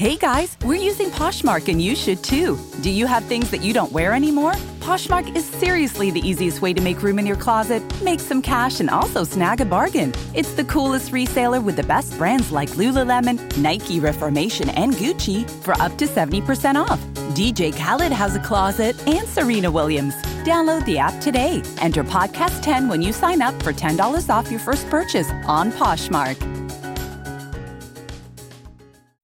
Hey guys, we're using Poshmark and you should too. Do you have things that you don't wear anymore? Poshmark is seriously the easiest way to make room in your closet, make some cash, and also snag a bargain. It's the coolest reseller with the best brands like Lululemon, Nike, Reformation, and Gucci for up to 70% off. DJ Khaled has a closet and Serena Williams. Download the app today. Enter podcast 10 when you sign up for $10 off your first purchase on Poshmark.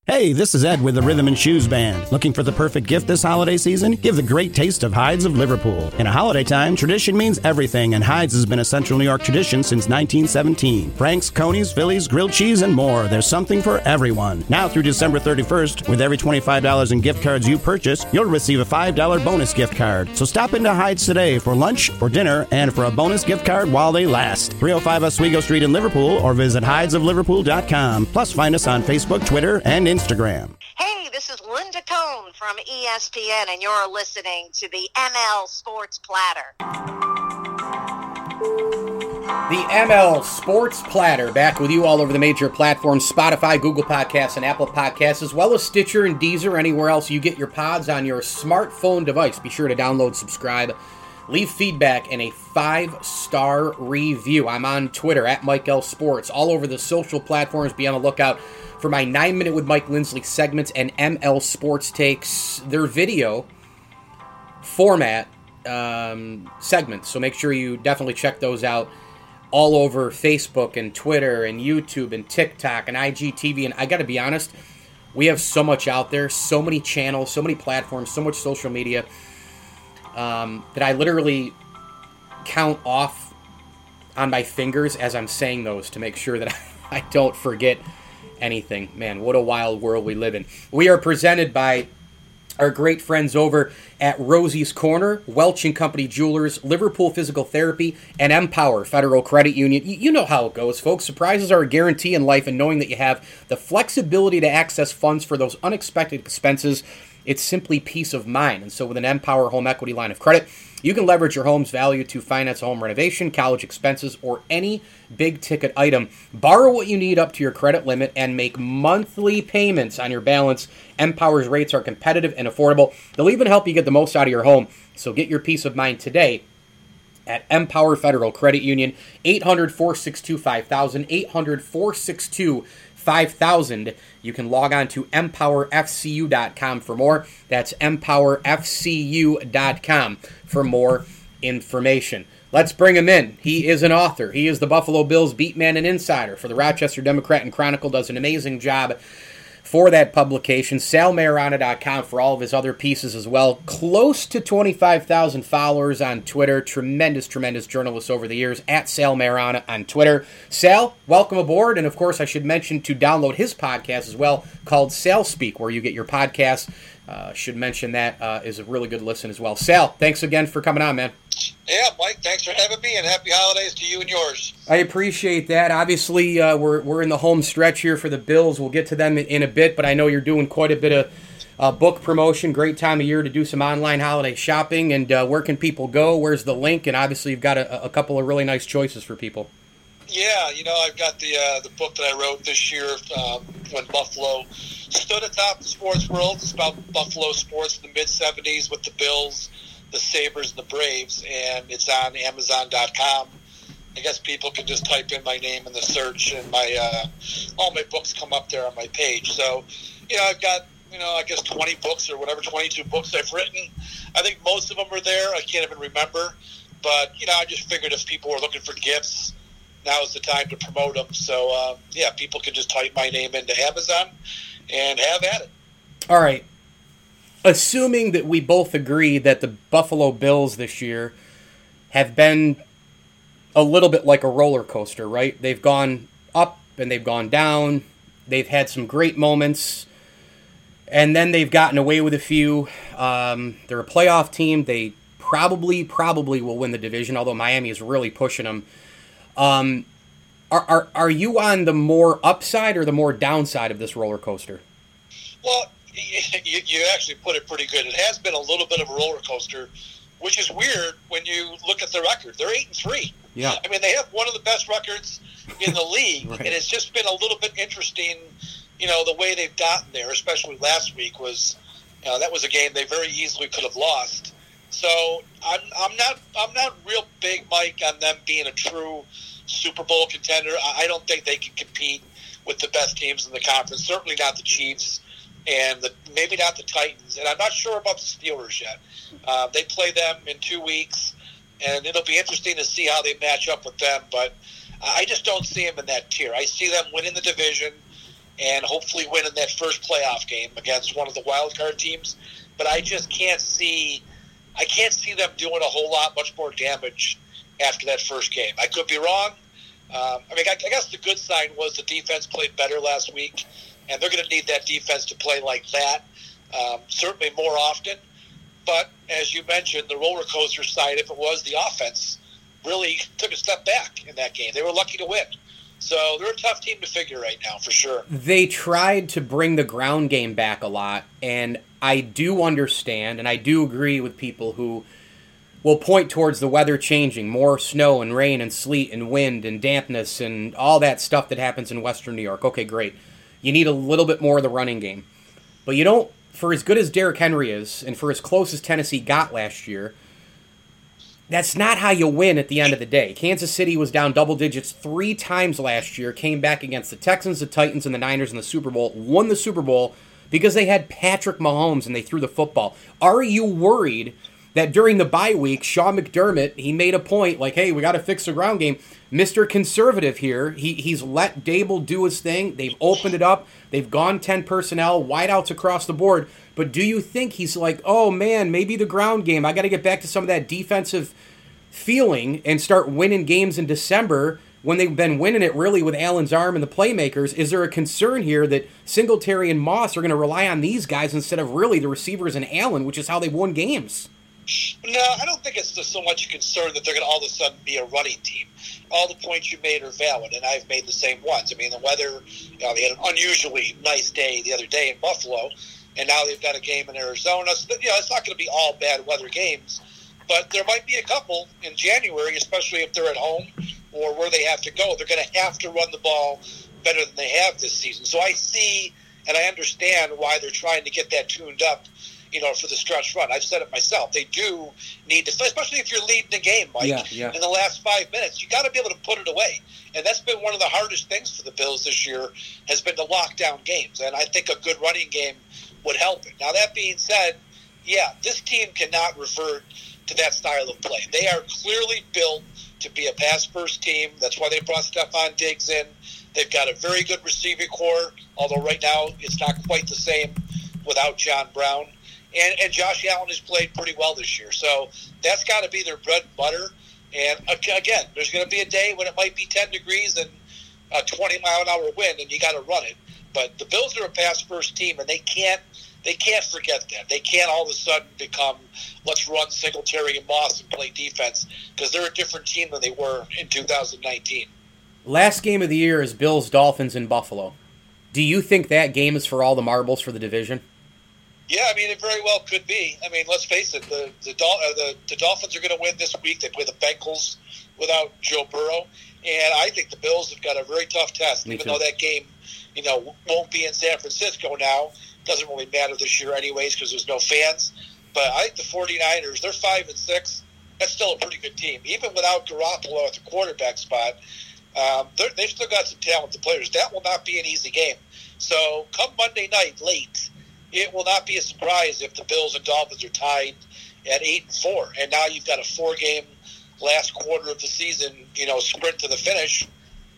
Hey, this is Ed with the Rhythm and Shoes Band. Looking for the perfect gift this holiday season? Give the great taste of Heid's of Liverpool. In a holiday time, tradition means everything, and Heid's has been a Central New York tradition since 1917. Franks, Coney's, Phillies, grilled cheese, and more. There's something for everyone. Now through December 31st, with every $25 in gift cards you purchase, you'll receive a $5 bonus gift card. So stop into Heid's today for lunch, for dinner, and for a bonus gift card while they last. 305 Oswego Street in Liverpool or visit heidsofliverpool.com. Plus, find us on Facebook, Twitter, and Instagram. Hey, this is Linda Cohn from ESPN, and you're listening to the ML Sports Platter. The ML Sports Platter back with you all over the major platforms Spotify, Google Podcasts, and Apple Podcasts, as well as Stitcher and Deezer, anywhere else you get your pods on your smartphone device. Be sure to download, subscribe, leave feedback, and a five star review. I'm on Twitter at Mike L Sports, all over the social platforms. Be on the lookout for my 9 Minute with Mike Lindsley segments and ML Sports Takes, their video format um, segments. So make sure you definitely check those out all over Facebook and Twitter and YouTube and TikTok and IGTV. And I got to be honest, we have so much out there, so many channels, so many platforms, so much social media um, that I literally count off on my fingers as I'm saying those to make sure that I don't forget anything. Man, what a wild world we live in. We are presented by our great friends over at Rosie's Corner, Welch and Company Jewelers, Liverpool Physical Therapy, and Empower Federal Credit Union. You, know how it goes, folks. Surprises are a guarantee in life, and knowing that you have the flexibility to access funds for those unexpected expenses, it's simply peace of mind. And so, with an Empower home equity line of credit, you can leverage your home's value to finance home renovation, college expenses, or any big ticket item. Borrow what you need up to your credit limit and make monthly payments on your balance. Empower's rates are competitive and affordable. They'll even help you get the most out of your home. So get your peace of mind today at Empower Federal Credit Union, 800 462 5000, 800 462 5000. You can log on to empowerfcu.com for more. That's empowerfcu.com for more information. Let's bring him in. He is an author. He is the Buffalo Bills beat man and insider for the Rochester Democrat and Chronicle. Does an amazing job for that publication. SalMaiorana.com for all of his other pieces as well. Close to 25,000 followers on Twitter. Tremendous, tremendous journalist over the years at Sal Maiorana on Twitter. Sal, welcome aboard. And of course, I should mention to download his podcast as well called Sal Speak, where you get your podcast. Uh, should mention that uh, is a really good listen as well. Sal, thanks again for coming on, man. Yeah, Mike, thanks for having me, and happy holidays to you and yours. I appreciate that. Obviously, uh, we're, we're in the home stretch here for the Bills. We'll get to them in a bit, but I know you're doing quite a bit of uh, book promotion. Great time of year to do some online holiday shopping. And uh, where can people go? Where's the link? And obviously, you've got a, a couple of really nice choices for people. Yeah, you know, I've got the uh, the book that I wrote this year um, when Buffalo stood atop the sports world. It's about Buffalo sports in the mid '70s with the Bills, the Sabres, and the Braves, and it's on Amazon.com. I guess people can just type in my name in the search, and my uh, all my books come up there on my page. So, you know, I've got you know, I guess 20 books or whatever, 22 books I've written. I think most of them are there. I can't even remember, but you know, I just figured if people were looking for gifts now is the time to promote them. So uh, yeah, people can just type my name into Amazon and have at it. All right. Assuming that we both agree that the Buffalo Bills this year have been a little bit like a roller coaster, right? They've gone up and they've gone down. They've had some great moments, and then they've gotten away with a few. Um, they're a playoff team. They probably, probably will win the division, although Miami is really pushing them. Um, are, are, are you on the more upside or the more downside of this roller coaster? Well, you, you actually put it pretty good. It has been a little bit of a roller coaster, which is weird when you look at the record. They're eight and three. Yeah. I mean, they have one of the best records in the league, Right. and it's just been a little bit interesting you know, the way they've gotten there, especially last week, was uh, that was a game they very easily could have lost. So I'm, I'm not I'm not real big, Mike, on them being a true Super Bowl contender. I don't think they can compete with the best teams in the conference. Certainly not the Chiefs, and the, maybe not the Titans. And I'm not sure about the Steelers yet. Uh, they play them in two weeks, and it'll be interesting to see how they match up with them. But I just don't see them in that tier. I see them winning the division and hopefully winning that first playoff game against one of the wild card teams. But I just can't see. I can't see them doing a whole lot, much more damage after that first game. I could be wrong. Um, I mean, I, I guess the good sign was the defense played better last week, and they're going to need that defense to play like that, um, certainly more often. But as you mentioned, the roller coaster side, if it was the offense, really took a step back in that game. They were lucky to win. So they're a tough team to figure right now, for sure. They tried to bring the ground game back a lot, and I do understand, and I do agree with people who will point towards the weather changing, more snow and rain and sleet and wind and dampness and all that stuff that happens in Western New York. Okay, great. You need a little bit more of the running game. But you don't, for as good as Derrick Henry is, and for as close as Tennessee got last year, that's not how you win at the end of the day. Kansas City was down double digits three times last year, came back against the Texans, the Titans, and the Niners in the Super Bowl, won the Super Bowl because they had Patrick Mahomes and they threw the football. Are you worried that during the bye week, Sean McDermott, he made a point like, hey, we got to fix the ground game. Mr. Conservative here, he, he's let Daboll do his thing. They've opened it up. They've gone 10 personnel, wideouts across the board. But do you think he's like, oh man, maybe the ground game, I got to get back to some of that defensive feeling and start winning games in December when they've been winning it really with Allen's arm and the playmakers? Is there a concern here that Singletary and Moss are going to rely on these guys instead of really the receivers and Allen, which is how they've won games? No, I don't think it's so much a concern that they're going to all of a sudden be a running team. All the points you made are valid, and I've made the same ones. I mean, the weather, you know, they had an unusually nice day the other day in Buffalo, and now they've got a game in Arizona. So, you know, it's not going to be all bad weather games, but there might be a couple in January, especially if they're at home or where they have to go. They're going to have to run the ball better than they have this season. So I see and I understand why they're trying to get that tuned up you know, for the stretch run. I've said it myself. They do need to, especially if you're leading the game, Mike. Yeah, yeah. In the last five minutes, you got to be able to put it away, and that's been one of the hardest things for the Bills this year has been to lock down games. And I think a good running game would help it. Now that being said, yeah, this team cannot revert to that style of play. They are clearly built to be a pass first team. That's why they brought Stefon Diggs in. They've got a very good receiving core, although right now it's not quite the same without John Brown. And, and Josh Allen has played pretty well this year. So that's got to be their bread and butter. And uh, again, there's going to be a day when it might be 10 degrees and a 20 mile an hour wind, and you got to run it. But the Bills are a pass first team, and they can't they can't forget that. They can't all of a sudden become let's run Singletary and Moss and play defense because they're a different team than they were in 2019. Last game of the year is Bills Dolphins in Buffalo. Do you think that game is for all the marbles for the division? Yeah, I mean, it very well could be. I mean, let's face it, the the, uh, the, the Dolphins are going to win this week. They play the Bengals without Joe Burrow, and I think the Bills have got a very tough test. Me even too. though that game, you know, won't be in San Francisco now, doesn't really matter this year, anyways, because there's no fans. But I think the 49ers, they're five and six. That's still a pretty good team, even without Garoppolo at the quarterback spot. Um, they've still got some talented players. That will not be an easy game. So come Monday night late it will not be a surprise if the Bills and Dolphins are tied at eight and four, and now you've got a four-game last quarter of the season, you know, sprint to the finish.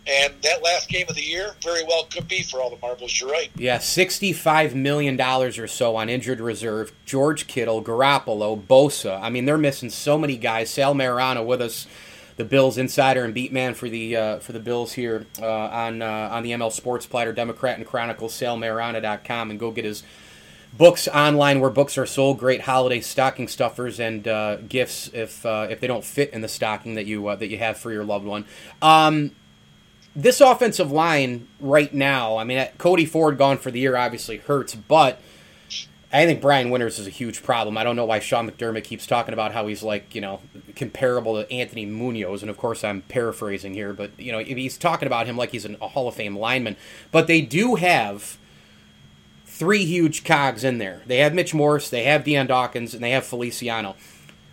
And that last game of the year very well could be for all the marbles. You're right. Yeah, $65 million or so on injured reserve. George Kittle, Garoppolo, Bosa. I mean, they're missing so many guys. Sal Maiorana with us, the Bills insider and beat man for the uh, for the Bills here uh, on uh, on the ML Sports Platter, Democrat and Chronicle, salmaiorana.com, and go get his books online where books are sold. Great holiday stocking stuffers and uh, gifts if uh, if they don't fit in the stocking that you uh, that you have for your loved one. Um, this offensive line right now, I mean, Cody Ford gone for the year obviously hurts, but I think Brian Winters is a huge problem. I don't know why Sean McDermott keeps talking about how he's like, you know, comparable to Anthony Munoz. And of course, I'm paraphrasing here, but, you know, he's talking about him like he's an, a Hall of Fame lineman. But they do have three huge cogs in there. They have Mitch Morse, they have Dion Dawkins, and they have Feliciano.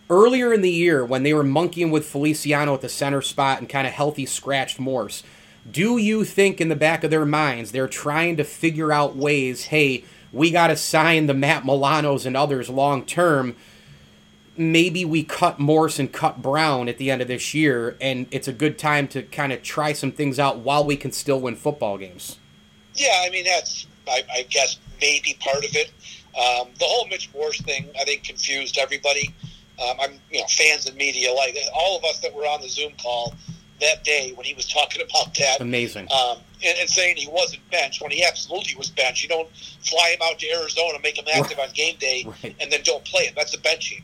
Earlier in the year, when they were monkeying with Feliciano at the center spot and kind of healthy scratched Morse, do you think in the back of their minds they're trying to figure out ways, hey, we got to sign the Matt Milanos and others long term? Maybe we cut Morse and cut Brown at the end of this year, and it's a good time to kind of try some things out while we can still win football games. Yeah, I mean, that's, I, I guess, maybe part of it. Um, the whole Mitch Morse thing, I think, confused everybody. Um, I'm, you know, fans and media, like all of us that were on the Zoom call that day when he was talking about that. Amazing. Um, and, and, saying he wasn't benched when he absolutely was benched. You don't fly him out to Arizona, make him active right. on game day, right. and then don't play him. That's a benching.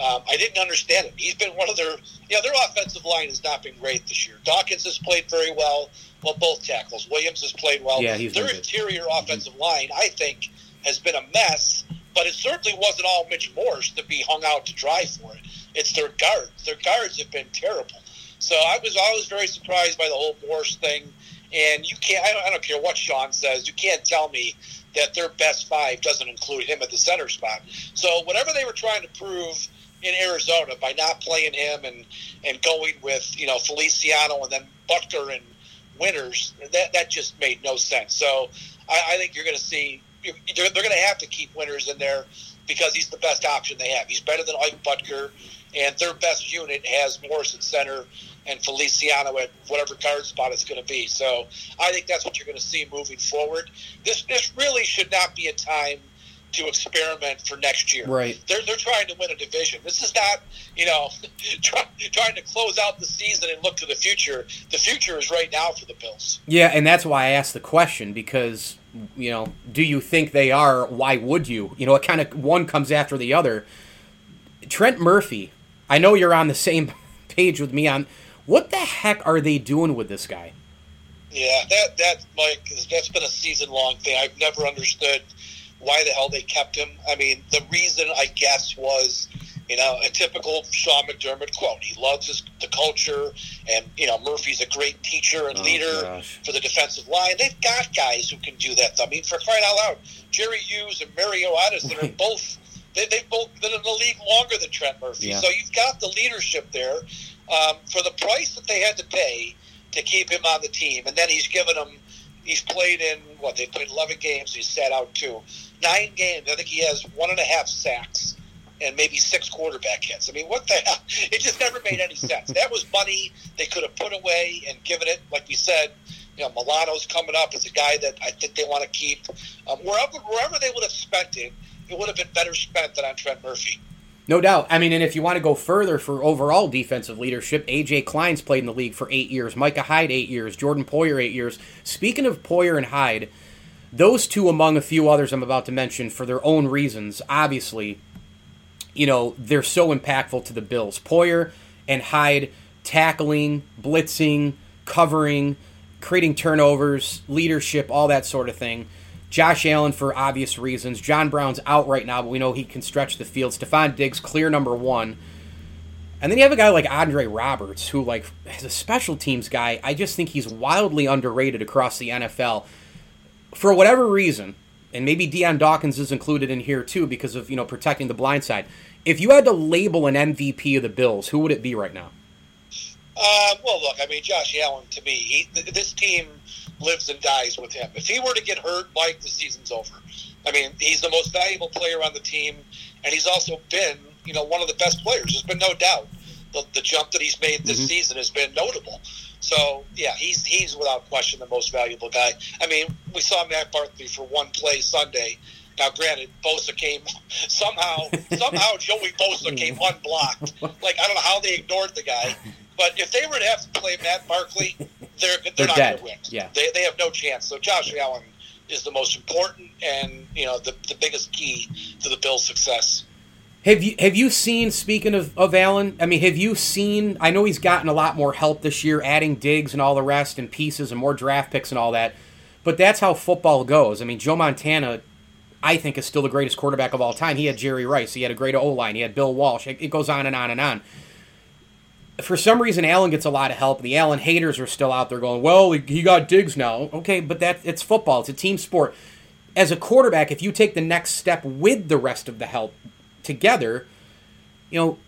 Um, I didn't understand it. He's been one of their, yeah, their offensive line has not been great this year. Dawkins has played very well. Well, both tackles. Williams has played well. Yeah, he's their interior good. offensive line, I think, has been a mess. But it certainly wasn't all Mitch Morse to be hung out to dry for it. It's their guards. Their guards have been terrible. So I was always very surprised by the whole Morse thing. And you can't, I don't, I don't care what Sean says, you can't tell me that their best five doesn't include him at the center spot. So whatever they were trying to prove in Arizona by not playing him and, and going with, you know, Feliciano and then Boettger and Winters, that, that just made no sense. So I, I think you're going to see, they're, they're going to have to keep Winters in there because he's the best option they have. He's better than Ike Boettger and their best unit has Morse at center and Feliciano at whatever guard spot it's going to be. So I think that's what you're going to see moving forward. This this really should not be a time to experiment for next year. Right. They're, they're trying to win a division. This is not, you know, try, trying to close out the season and look to the future. The future is right now for the Bills. Yeah, and that's why I asked the question because, you know, do you think they are? Why would you? You know, it kind of one comes after the other. Trent Murphy I know you're on the same page with me on what the heck are they doing with this guy? Yeah, that that Mike, that's been a season long thing. I've never understood why the hell they kept him. I mean, the reason I guess was, you know, a typical Sean McDermott quote. He loves his, the culture, and you know, Murphy's a great teacher and oh, leader gosh. for the defensive line. They've got guys who can do that. I mean, for crying out loud, Jerry Hughes and Mario Addison right. are both they, they've both been in the league longer than Trent Murphy. Yeah. So you've got the leadership there. Um, for the price that they had to pay to keep him on the team, and then he's given them, he's played in, what, they played 11 games, He sat out two. Nine games, I think he has one and a half sacks and maybe six quarterback hits. I mean, what the hell? It just never made any sense. That was money they could have put away and given it, like we said, you know, Milano's coming up as a guy that I think they want to keep. Um, wherever, wherever they would have spent it, it would have been better spent than on Trent Murphy. No doubt. I mean, and if you want to go further for overall defensive leadership, AJ Klein's played in the league for eight years, Micah Hyde eight years, Jordan Poyer eight years. Speaking of Poyer and Hyde, those two among a few others I'm about to mention for their own reasons, obviously, you know, they're so impactful to the Bills. Poyer and Hyde tackling, blitzing, covering, creating turnovers, leadership, all that sort of thing. Josh Allen for obvious reasons. John Brown's out right now, but we know he can stretch the field. Stefon Diggs, clear number one. And then you have a guy like Andre Roberts, who, like, is a special teams guy, I just think he's wildly underrated across the NFL. For whatever reason, and maybe Dion Dawkins is included in here too because of, you know, protecting the blind side. If you had to label an MVP of the Bills, who would it be right now? Uh, well, look, I mean, Josh Allen, to me, he, this team lives and dies with him. If he were to get hurt, Mike, the season's over. I mean, he's the most valuable player on the team, and he's also been, you know, one of the best players. There's been no doubt. The, the jump that he's made this mm-hmm. season has been notable. So yeah, he's he's without question the most valuable guy. I mean, we saw Matt Barkley for one play Sunday. Now, granted, Bosa came somehow. somehow, Joey Bosa came unblocked. Like I don't know how they ignored the guy. But if they were to have to play Matt Barkley, they're they're, they're not going to win. Yeah, they, they have no chance. So Josh Allen is the most important and you know the, the biggest key to the Bills' success. Have you have you seen? Speaking of, of Allen, I mean, have you seen? I know he's gotten a lot more help this year, adding Diggs and all the rest, and pieces and more draft picks and all that. But that's how football goes. I mean, Joe Montana, I think, is still the greatest quarterback of all time. He had Jerry Rice, he had a great O line, he had Bill Walsh. It, goes on and on and on for some reason Allen gets a lot of help. The Allen haters are still out there going, "Well, he got Diggs now." Okay, but that it's football. It's a team sport. as a quarterback, if you take the next step with the rest of the help together, you know,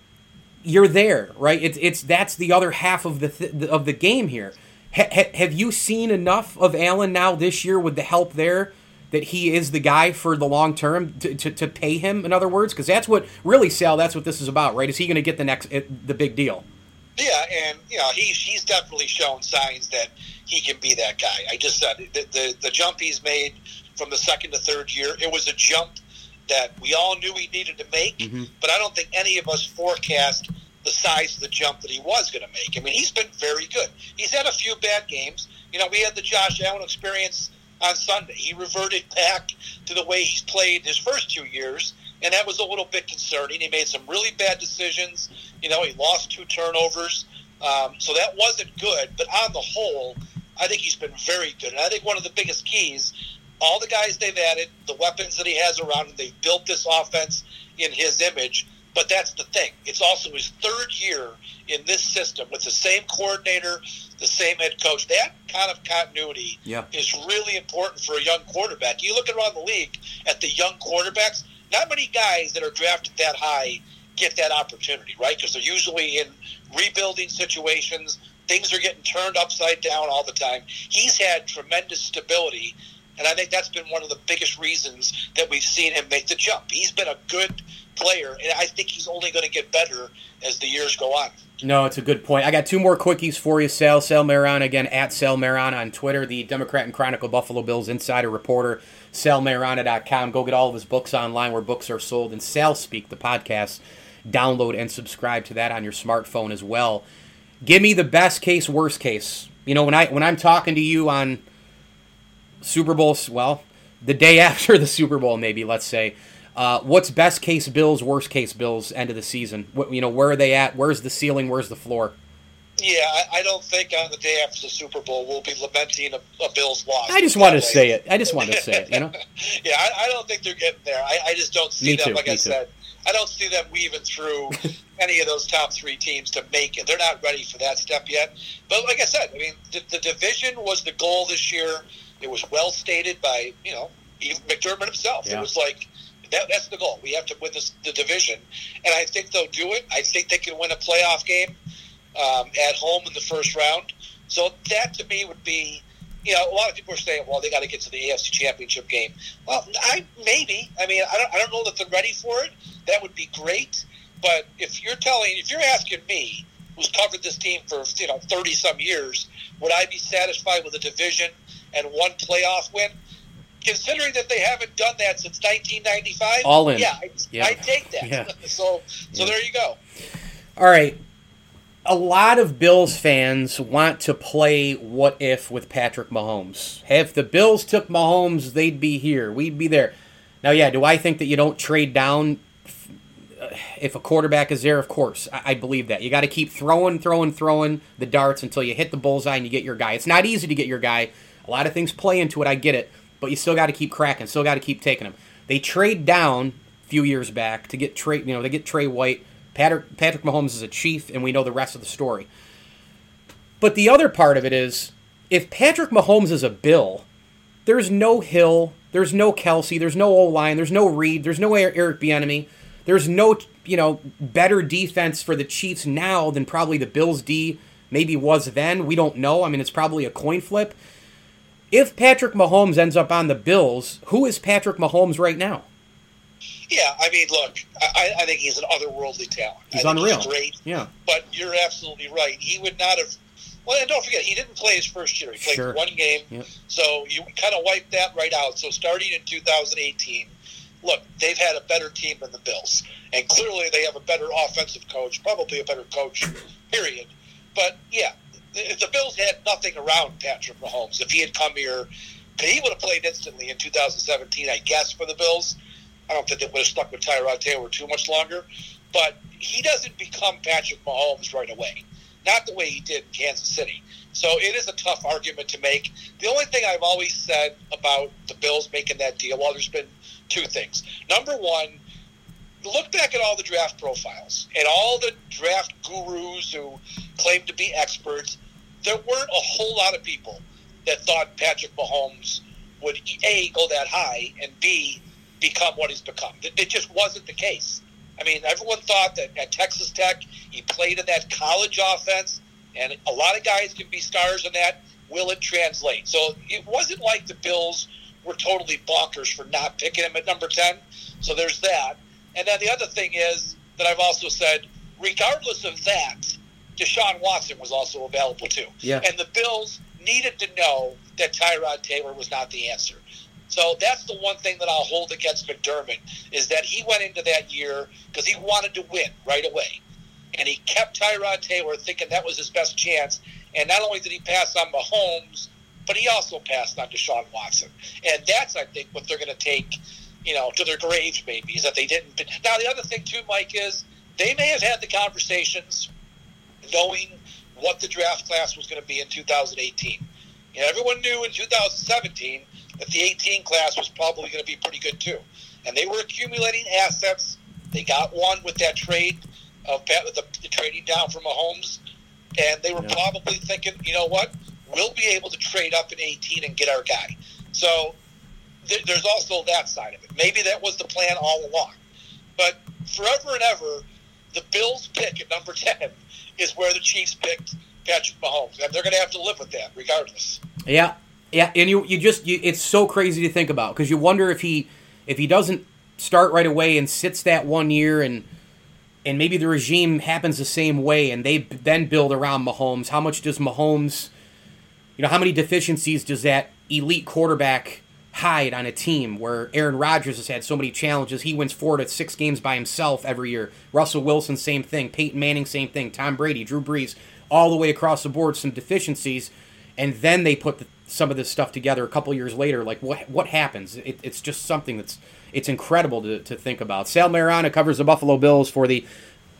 you're there, right? It's it's that's the other half of the th- of the game here. Ha- ha- have you seen enough of Allen now this year with the help there that he is the guy for the long term to, to, to pay him? In other words, because that's what really Sal. That's what this is about, right? Is he going to get the next the big deal? Yeah, and you know he's he's definitely shown signs that he can be that guy. I just said the the, the jump he's made from the second to third year. It was a jump that we all knew he needed to make, mm-hmm. but I don't think any of us forecast the size of the jump that he was going to make. I mean, he's been very good. He's had a few bad games. You know, we had the Josh Allen experience on Sunday. He reverted back to the way he's played his first two years, and that was a little bit concerning. He made some really bad decisions. You know, he lost two turnovers, um, so that wasn't good. But on the whole, I think he's been very good. And I think one of the biggest keys all the guys they've added, the weapons that he has around him, they've built this offense in his image. But that's the thing. It's also his third year in this system with the same coordinator, the same head coach. That kind of continuity yeah. is really important for a young quarterback. You look around the league at the young quarterbacks, not many guys that are drafted that high get that opportunity, right? Because they're usually in rebuilding situations. Things are getting turned upside down all the time. He's had tremendous stability and I think that's been one of the biggest reasons that we've seen him make the jump. He's been a good player, and I think he's only going to get better as the years go on. No, it's a good point. I got two more quickies for you, Sal. Sal Maron, again, at Sal Maron on Twitter, the Democrat and Chronicle Buffalo Bills insider reporter, salmaiorana.com. Go get all of his books online where books are sold. And Sal Speak, the podcast, download and subscribe to that on your smartphone as well. Give me the best case, worst case. You know, when I when I'm talking to you on Super Bowl, well, the day after the Super Bowl, maybe let's say. Uh, what's best case Bills, worst case Bills, end of the season? What, you know, where are they at? Where's the ceiling? Where's the floor? Yeah, I, I don't think on the day after the Super Bowl we'll be lamenting a, a Bills loss. I just wanted to say it. I just wanted to say it. You know. yeah, I, I, don't think they're getting there. I, I just don't see me them. Too, like I too. said, I don't see them weaving through any of those top three teams to make it. They're not ready for that step yet. But like I said, I mean, the, the division was the goal this year. It was well stated by you know even McDermott himself. Yeah. It was like that, that's the goal. We have to win this, the division, and I think they'll do it. I think they can win a playoff game um, at home in the first round. So that to me would be, you know, a lot of people are saying, well, they got to get to the AFC Championship game. Well, I maybe. I mean, I don't, I don't know that they're ready for it. That would be great. But if you're telling, if you're asking me, who's covered this team for you know thirty some years, would I be satisfied with a division and one playoff win? Considering that they haven't done that since 1995, All in. Yeah, I, Yeah. I take that. Yeah. so, so Yeah. there you go. All right. A lot of Bills fans want to play what if with Patrick Mahomes. If the Bills took Mahomes, they'd be here. We'd be there. Now, yeah, do I think that you don't trade down if a quarterback is there? Of course. I, I believe that. You got to keep throwing, throwing, throwing the darts until you hit the bullseye and you get your guy. It's not easy to get your guy. A lot of things play into it. I get it. But you still got to keep cracking. Still got to keep taking them. They trade down a few years back to get Tre. You know, they get Tre White. Patrick, Patrick Mahomes is a chief, and we know the rest of the story. But the other part of it is, if Patrick Mahomes is a Bill, there's no Hill, there's no Kelsey, there's no O line, there's no Reed, there's no Eric Bieniemy, there's no you know better defense for the Chiefs now than probably the Bills D maybe was then. We don't know. I mean, it's probably a coin flip. If Patrick Mahomes ends up on the Bills, who is Patrick Mahomes right now? Yeah, I mean, look, I, I think he's an otherworldly talent. He's I unreal. He's great. Yeah. But you're absolutely right. He would not have. Well, and don't forget, he didn't play his first year. He played Sure. one game. Yep. So you kind of wiped that right out. So starting in 2018, look, they've had a better team than the Bills. And clearly they have a better offensive coach, probably a better coach, period. But yeah, if the Bills had nothing around Patrick Mahomes, if he had come here, he would have played instantly in 2017, I guess, for the Bills. I don't think they would have stuck with Tyrod Taylor too much longer. But he doesn't become Patrick Mahomes right away. Not the way he did in Kansas City. So it is a tough argument to make. The only thing I've always said about the Bills making that deal, well, there's been two things. Number one, look back at all the draft profiles and all the draft gurus who claim to be experts. There weren't a whole lot of people that thought Patrick Mahomes would A, go that high, and B, become what he's become. It, just wasn't the case. I mean, everyone thought that at Texas Tech, he played in that college offense, and a lot of guys can be stars in that. Will it translate? So it wasn't like the Bills were totally bonkers for not picking him at number 10. So there's that. And then the other thing is that I've also said, regardless of that, Deshaun Watson was also available too. Yeah. And the Bills needed to know that Tyrod Taylor was not the answer. So that's the one thing that I'll hold against McDermott is that he went into that year because he wanted to win right away. And he kept Tyrod Taylor thinking that was his best chance. And not only did he pass on Mahomes, but he also passed on Deshaun Watson. And that's, I think, what they're going to take, you know, to their graves, maybe, is that they didn't. Now, the other thing, too, Mike, is they may have had the conversations knowing what the draft class was going to be in 2018. You know, everyone knew in 2017 that the 18 class was probably going to be pretty good too, and they were accumulating assets. They got one with that trade of the, the trading down from Mahomes, and they were yeah. probably thinking, you know what, we'll be able to trade up in 18 and get our guy. So th- there's also that side of it. Maybe that was the plan all along, but forever and ever, the Bills pick at number 10 is where the Chiefs picked Patrick Mahomes, and they're going to have to live with that regardless. Yeah, yeah, and you you just you, it's so crazy to think about because you wonder if he if he doesn't start right away and sits that one year and and maybe the regime happens the same way and they then build around Mahomes. How much does Mahomes, you know, how many deficiencies does that elite quarterback hide on a team where Aaron Rodgers has had so many challenges? He wins four to six games by himself every year. Russell Wilson, same thing. Peyton Manning, same thing. Tom Brady, Drew Brees, all the way across the board, some deficiencies. And then they put the, some of this stuff together a couple years later. Like, what what happens? It, it's just something that's it's incredible to, to think about. Sal Maiorana covers the Buffalo Bills for the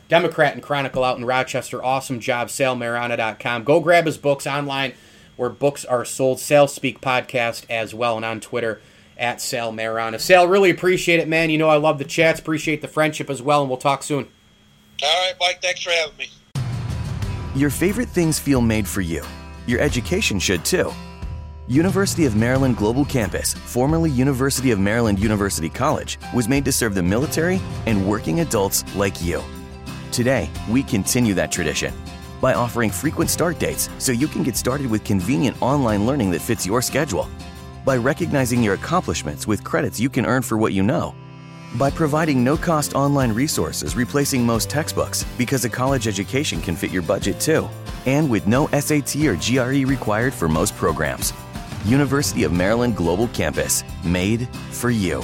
Democrat and Chronicle out in Rochester. Awesome job, salmaiorana.com. Go grab his books online where books are sold. Sal Speak podcast as well, and on Twitter at Sal Maiorana. Sal, really appreciate it, man. You know I love the chats, appreciate the friendship as well, and we'll talk soon. All right, Mike. Thanks for having me. Your favorite things feel made for you. Your education should too. University of Maryland Global Campus, formerly University of Maryland University College, was made to serve the military and working adults like you. Today, we continue that tradition by offering frequent start dates so you can get started with convenient online learning that fits your schedule, by recognizing your accomplishments with credits you can earn for what you know, by providing no cost online resources replacing most textbooks because a college education can fit your budget too, and with no SAT or GRE required for most programs. University of Maryland Global Campus, made for you.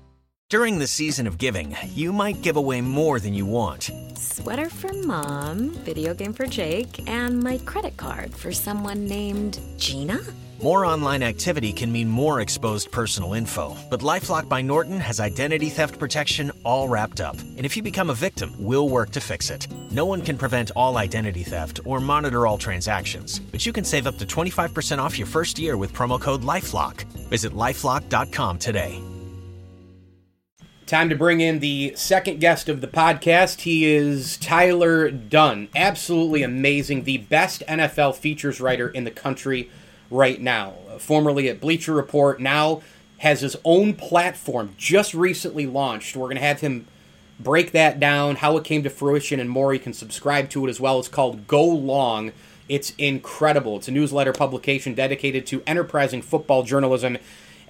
During the season of giving, you might give away more than you want. Sweater for mom, video game for Jake, and my credit card for someone named Gina? More online activity can mean more exposed personal info, but Lifelock by Norton has identity theft protection all wrapped up. And if you become a victim, we'll work to fix it. No one can prevent all identity theft or monitor all transactions, but you can save up to 25% off your first year with promo code LifeLock. Visit lifelock.com today. Time to bring in the second guest of the podcast. He is Tyler Dunne. Absolutely amazing. The best NFL features writer in the country right now. Formerly at Bleacher Report, now has his own platform, just recently launched. We're going to have him break that down, how it came to fruition, and more. You can subscribe to it as well. It's called Go Long. It's incredible. It's a newsletter publication dedicated to enterprising football journalism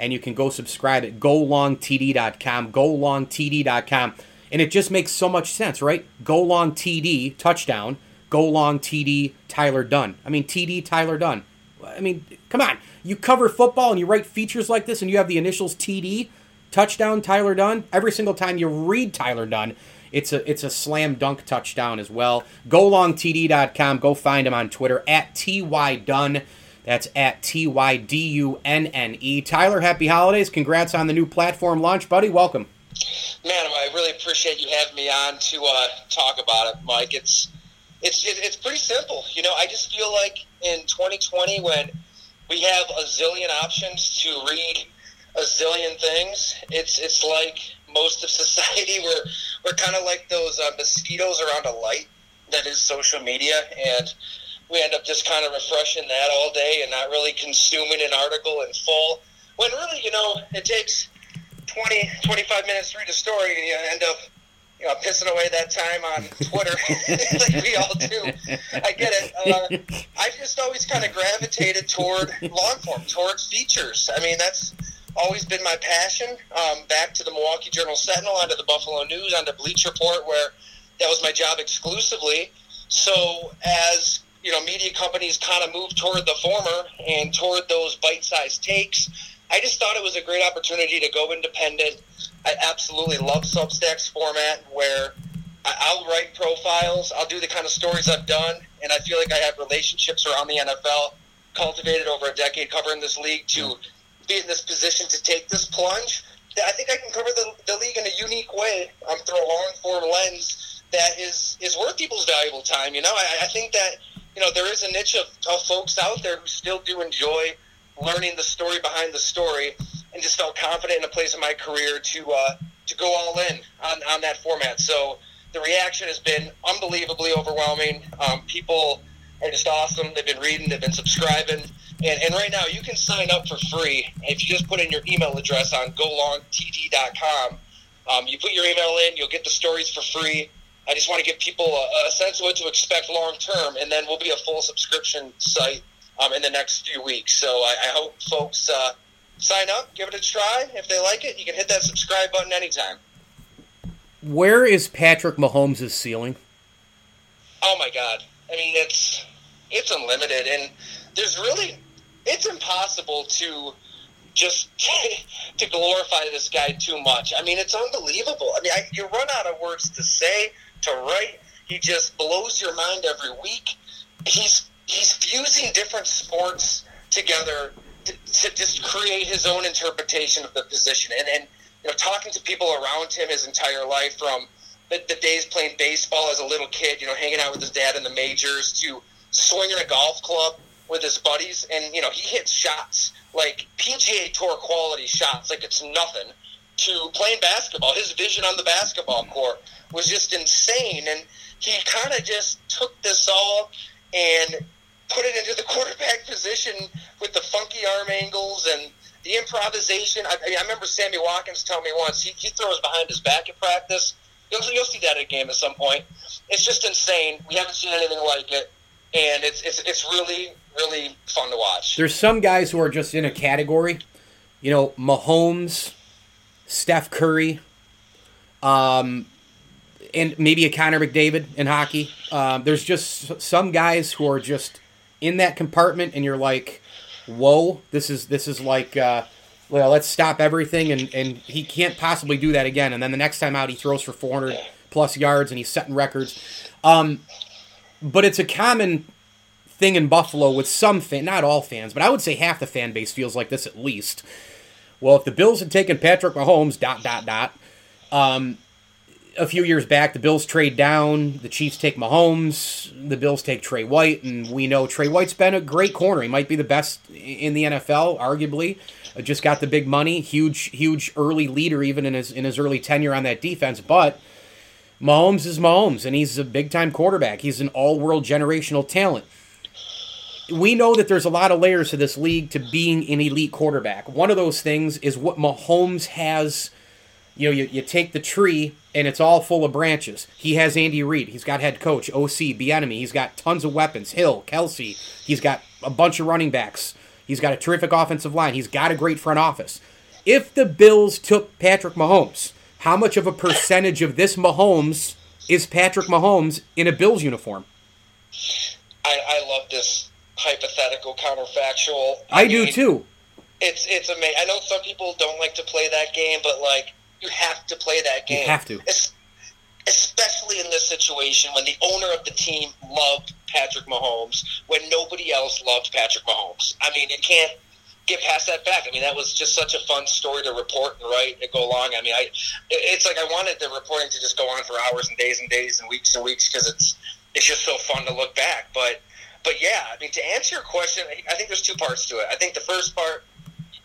and you can go subscribe at golongtd.com, golongtd.com. And it just makes so much sense, right? Go long TD, touchdown, go long TD, Tyler Dunne. I mean, TD, Tyler Dunne. I mean, come on. You cover football and you write features like this and you have the initials TD, touchdown, Tyler Dunne. Every single time you read Tyler Dunne, it's a it's a slam dunk touchdown as well. GoLongTD.com. Go find him on Twitter at TY Dunne. That's at T Y D U N N E. Tyler, happy holidays. Congrats on the new platform launch, buddy. Welcome. Man, I really appreciate you having me on to uh, talk about it, Mike. It's it's it's pretty simple. You know, I just feel like in 2020 when we have a zillion options to read a zillion things, it's it's like most of society we're we're kind of like those uh, mosquitoes around a light that is social media and we end up just kind of refreshing that all day and not really consuming an article in full when really you know it takes 20 25 minutes to read a story and you end up you know, pissing away that time on Twitter like we all do. I get it. Uh, I've just always kind of gravitated toward long form, towards features. I mean, that's always been my passion. Um, back to the Milwaukee Journal Sentinel, onto the Buffalo News, onto Bleacher Report, where that was my job exclusively. So as you know, media companies kind of move toward the former and toward those bite-sized takes. I just thought it was a great opportunity to go independent. I absolutely love Substack's format where I'll write profiles, I'll do the kind of stories I've done, and I feel like I have relationships around the NFL cultivated over a decade covering this league to be in this position to take this plunge. I think I can cover the, the league in a unique way um, through a long form lens that is, is worth people's valuable time. You know, I, I think that you know, there is a niche of, of folks out there who still do enjoy learning the story behind the story, and just felt confident in a place in my career to uh, to go all in on, on that format. So the reaction has been unbelievably overwhelming. Um, people are just awesome. They've been reading, they've been subscribing. And, and right now, you can sign up for free if you just put in your email address on golongtd.com. Um, you put your email in, you'll get the stories for free. I just want to give people a, a sense of what to expect long term, and then we'll be a full subscription site um, in the next few weeks. So I, I hope folks uh, sign up, give it a try. If they like it, you can hit that subscribe button anytime. Where is Patrick Mahomes' ceiling? Oh my God! I mean, it's it's unlimited, and there's really it's impossible to just to glorify this guy too much. I mean, it's unbelievable. I mean, I, you run out of words to say to write. He just blows your mind every week. He's he's fusing different sports together to, to just create his own interpretation of the position. And and you know, talking to people around him his entire life, from the, the days playing baseball as a little kid, you know, hanging out with his dad in the majors, to swinging a golf club with his buddies, and you know, he hits shots like PGA Tour quality shots, like it's nothing. To playing basketball, his vision on the basketball court was just insane. And he kind of just took this all and put it into the quarterback position with the funky arm angles and the improvisation. I, I remember Sammy Watkins telling me once he, he throws behind his back at practice. You'll, you'll see that at a game at some point. It's just insane. We haven't seen anything like it, and it's it's it's really really fun to watch. There's some guys who are just in a category. You know, Mahomes, Steph Curry, um, and maybe a Connor McDavid in hockey. Um, there's just some guys who are just in that compartment, and you're like, "Whoa, this is this is like." Uh, well, let's stop everything, and, and he can't possibly do that again. And then the next time out, he throws for 400 plus yards, and he's setting records. Um, but it's a common thing in Buffalo with some fan, not all fans, but I would say half the fan base feels like this at least. Well, if the Bills had taken Patrick Mahomes, dot dot dot, um, a few years back, the Bills trade down. The Chiefs take Mahomes. The Bills take Tre White, and we know Tre White's been a great corner. He might be the best in the NFL, arguably. Uh, just got the big money, huge, huge early leader, even in his in his early tenure on that defense. But Mahomes is Mahomes, and he's a big time quarterback. He's an all world generational talent. We know that there's a lot of layers to this league to being an elite quarterback. One of those things is what Mahomes has you know, you, you take the tree and it's all full of branches. He has Andy Reid. He's got head coach, OC, Bieniemy. He's got tons of weapons. Hill, Kelsey. He's got a bunch of running backs. He's got a terrific offensive line. He's got a great front office. If the Bills took Patrick Mahomes, how much of a percentage of this Mahomes is Patrick Mahomes in a Bills uniform? I, I love this hypothetical counterfactual. I, I mean, do too. It's it's amazing. I know some people don't like to play that game, but like you have to play that game. You have to. It's, especially in this situation when the owner of the team loved Patrick Mahomes, when nobody else loved Patrick Mahomes. I mean, you can't get past that fact. I mean, that was just such a fun story to report and write and go along. I mean, I it's like I wanted the reporting to just go on for hours and days and days and weeks and weeks because it's it's just so fun to look back. But but yeah, I mean, to answer your question, I think there's two parts to it. I think the first part,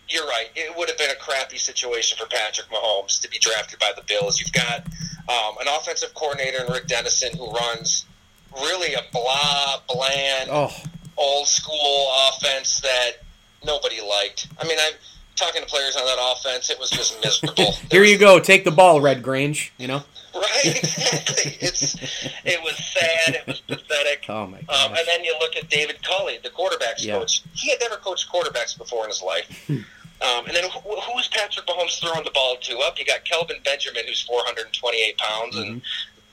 you're right. It would have been a crappy situation for Patrick Mahomes to be drafted by the Bills. You've got um, an offensive coordinator in Rick Dennison who runs really a blah, bland, Oh, old school offense that nobody liked. I mean, I'm talking to players on that offense. It was just miserable. here you go. Take the ball, Red Grange. You know. Right, exactly. It's it was sad. It was pathetic. Oh my Um, and then you look at David Culley, the quarterbacks Yeah. coach. He had never coached quarterbacks before in his life. um, and then who, who's Patrick Mahomes throwing the ball to? Up, you got Kelvin Benjamin, who's 428 pounds, and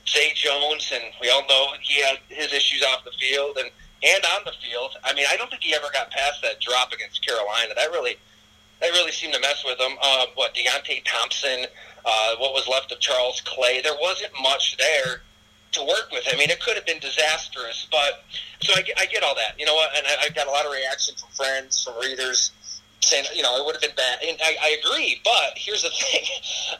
Zay Jones, and we all know he had his issues off the field and and on the field. I mean, I don't think he ever got past that drop against Carolina. That really that really seemed to mess with him. Uh, what Deonte Thompson, uh, what was left of Charles Clay, there wasn't much there to work with. I mean, it could have been disastrous, but so I, I get all that, you know, what? and I, I've got a lot of reaction from friends, from readers saying, you know, it would have been bad. And I, I agree, but here's the thing: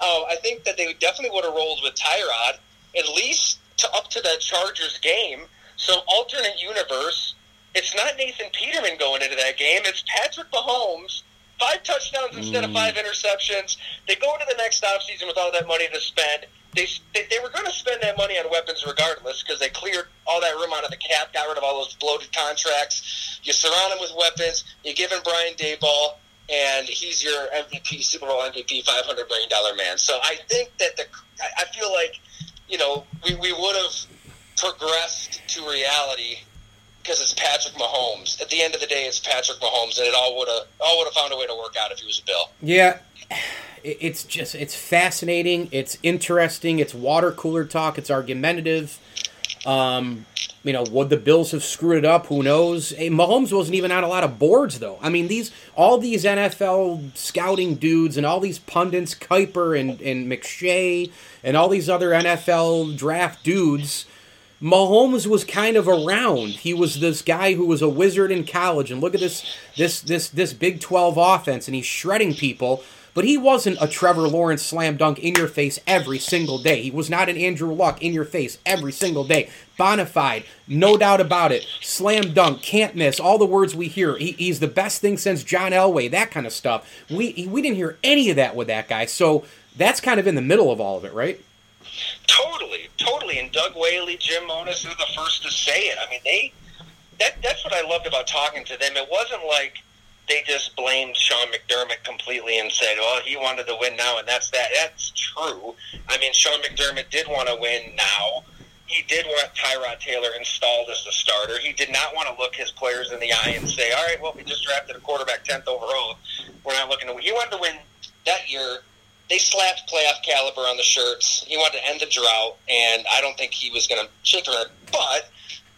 uh, I think that they definitely would have rolled with Tyrod at least to up to that Chargers game. So alternate universe. It's not Nathan Peterman going into that game. It's Patrick Mahomes. Five touchdowns instead of five mm. interceptions. They go into the next offseason with all that money to spend. They, they, they were going to spend that money on weapons regardless because they cleared all that room out of the cap, got rid of all those bloated contracts. You surround him with weapons. You give him Brian Daboll, and he's your MVP, Super Bowl MVP, $500 million man. So I think that the I I feel like, you know, we, we would have progressed to reality because it's Patrick Mahomes. At the end of the day, it's Patrick Mahomes, and it all would have all would have found a way to work out if he was a Bill. Yeah, it's just it's fascinating. It's interesting. It's water cooler talk. It's argumentative. Um, you know, would the Bills have screwed it up? Who knows? Hey, Mahomes wasn't even on a lot of boards though. I mean, these all these NFL scouting dudes and all these pundits, Kiper and and McShay, and all these other NFL draft dudes. Mahomes was kind of around. He was this guy who was a wizard in college, and look at this this this this Big Twelve offense, and he's shredding people. But he wasn't a Trevor Lawrence slam dunk in your face every single day. He was not an Andrew Luck in your face every single day. Bonafide, no doubt about it. Slam dunk, can't miss. All the words we hear. He, he's the best thing since John Elway. That kind of stuff. We we didn't hear any of that with that guy. So that's kind of in the middle of all of it, right? Totally, totally. And Doug Whaley, Jim Monos are the first to say it. I mean, they that that's what I loved about talking to them. It wasn't like they just blamed Sean McDermott completely and said, "Well, he wanted to win now, and that's that." That's true. I mean, Sean McDermott did want to win now. He did want Tyrod Taylor installed as the starter. He did not want to look his players in the eye and say, "All right, well, we just drafted a quarterback tenth overall. We're not looking to." win." He wanted to win that year. They slapped playoff caliber on the shirts. He wanted to end the drought, and I don't think he was going to shake it. But